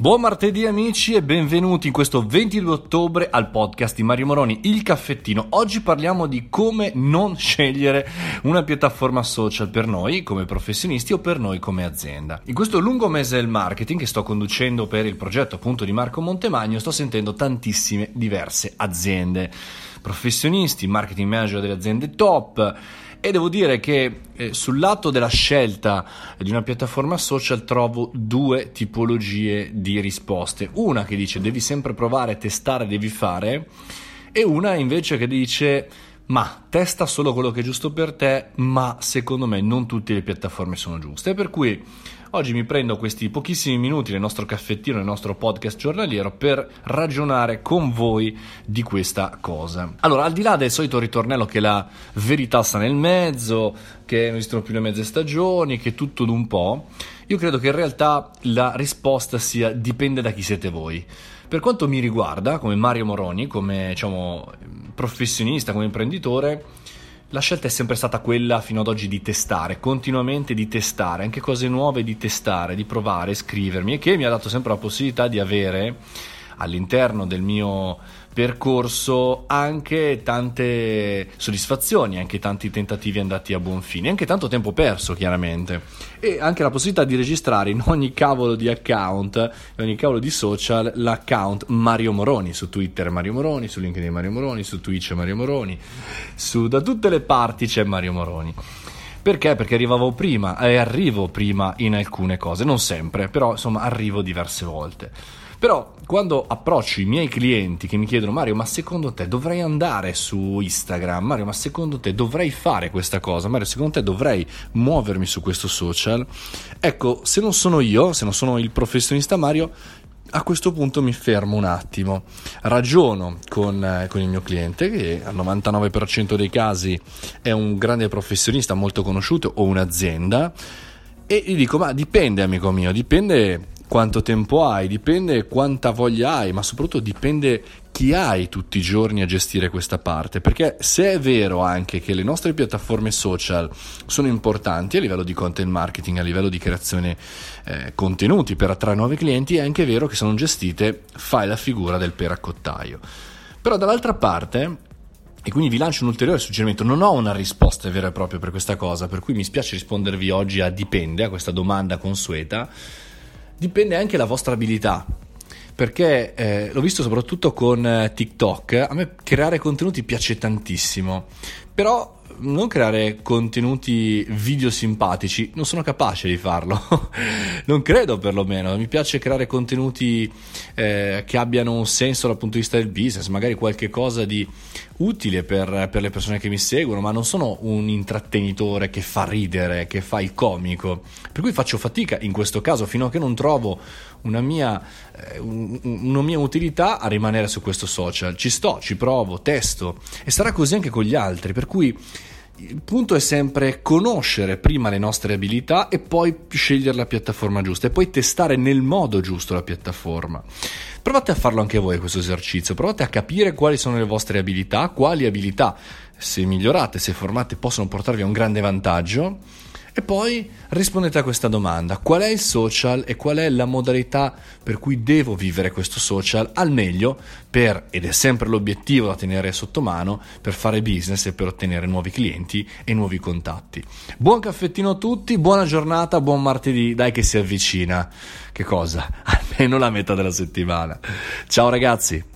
Buon martedì amici e benvenuti in questo 22 ottobre al podcast di Mario Moroni, il caffettino. Oggi parliamo di come non scegliere una piattaforma social per noi come professionisti o per noi come azienda. In questo lungo mese del marketing che sto conducendo per il progetto appunto di Marco Montemagno sto sentendo tantissime diverse aziende, professionisti, marketing manager delle aziende top e devo dire che eh, sul lato della scelta di una piattaforma social trovo due tipologie di risposte. Una che dice devi sempre provare, testare, devi fare e una invece che dice ma testa solo quello che è giusto per te, ma secondo me non tutte le piattaforme sono giuste. Per cui oggi mi prendo questi pochissimi minuti nel nostro caffettino, nel nostro podcast giornaliero per ragionare con voi di questa cosa. Allora, al di là del solito ritornello che la verità sta nel mezzo, che non esistono più le mezze stagioni, che tutto d'un po', io credo che in realtà la risposta sia dipende da chi siete voi. Per quanto mi riguarda, come Mario Moroni, come diciamo, professionista, come imprenditore, la scelta è sempre stata quella fino ad oggi di testare, continuamente di testare, anche cose nuove di testare, di provare, scrivermi e che mi ha dato sempre la possibilità di avere all'interno del mio percorso anche tante soddisfazioni, anche tanti tentativi andati a buon fine, anche tanto tempo perso chiaramente e anche la possibilità di registrare in ogni cavolo di account, in ogni cavolo di social l'account Mario Moroni su Twitter Mario Moroni, su LinkedIn Mario Moroni, su Twitch Mario Moroni, su, da tutte le parti c'è Mario Moroni. Perché? Perché arrivavo prima e arrivo prima in alcune cose, non sempre, però insomma arrivo diverse volte. Però quando approccio i miei clienti che mi chiedono Mario, ma secondo te dovrei andare su Instagram? Mario, ma secondo te dovrei fare questa cosa? Mario, secondo te dovrei muovermi su questo social? Ecco, se non sono io, se non sono il professionista Mario, a questo punto mi fermo un attimo, ragiono con, eh, con, il mio cliente che al 99% dei casi è un grande professionista molto conosciuto o un'azienda e gli dico ma dipende amico mio, dipende quanto tempo hai, dipende quanta voglia hai, ma soprattutto dipende chi hai tutti i giorni a gestire questa parte. Perché se è vero anche che le nostre piattaforme social sono importanti a livello di content marketing, a livello di creazione eh, contenuti per attrarre nuovi clienti, è anche vero che sono gestite, fai la figura del peracottaio. Però dall'altra parte e quindi vi lancio un ulteriore suggerimento. Non ho una risposta vera e propria per questa cosa, per cui mi spiace rispondervi oggi a dipende, a questa domanda consueta dipende anche la vostra abilità. Perché eh, l'ho visto soprattutto con eh, TikTok, a me creare contenuti piace tantissimo, però non creare contenuti video simpatici, non sono capace di farlo, non credo perlomeno, mi piace creare contenuti eh, che abbiano un senso dal punto di vista del business, magari qualche cosa di utile per, per, le persone che mi seguono, ma non sono un intrattenitore che fa ridere, che fa il comico, per cui faccio fatica in questo caso fino a che non trovo una mia, un, una mia utilità a rimanere su questo social, ci sto, ci provo, testo. E sarà così anche con gli altri, per cui il punto è sempre conoscere prima le nostre abilità e poi scegliere la piattaforma giusta e poi testare nel modo giusto la piattaforma. Provate a farlo anche voi questo esercizio, provate a capire quali sono le vostre abilità, quali abilità, se migliorate, se formate, possono portarvi a un grande vantaggio e poi rispondete a questa domanda: qual è il social e qual è la modalità per cui devo vivere questo social al meglio per, ed è sempre l'obiettivo da tenere sotto mano, per fare business e per ottenere nuovi clienti e nuovi contatti. Buon caffettino a tutti, buona giornata, buon martedì, dai che si avvicina. Che cosa? Almeno la metà della settimana. Ciao ragazzi!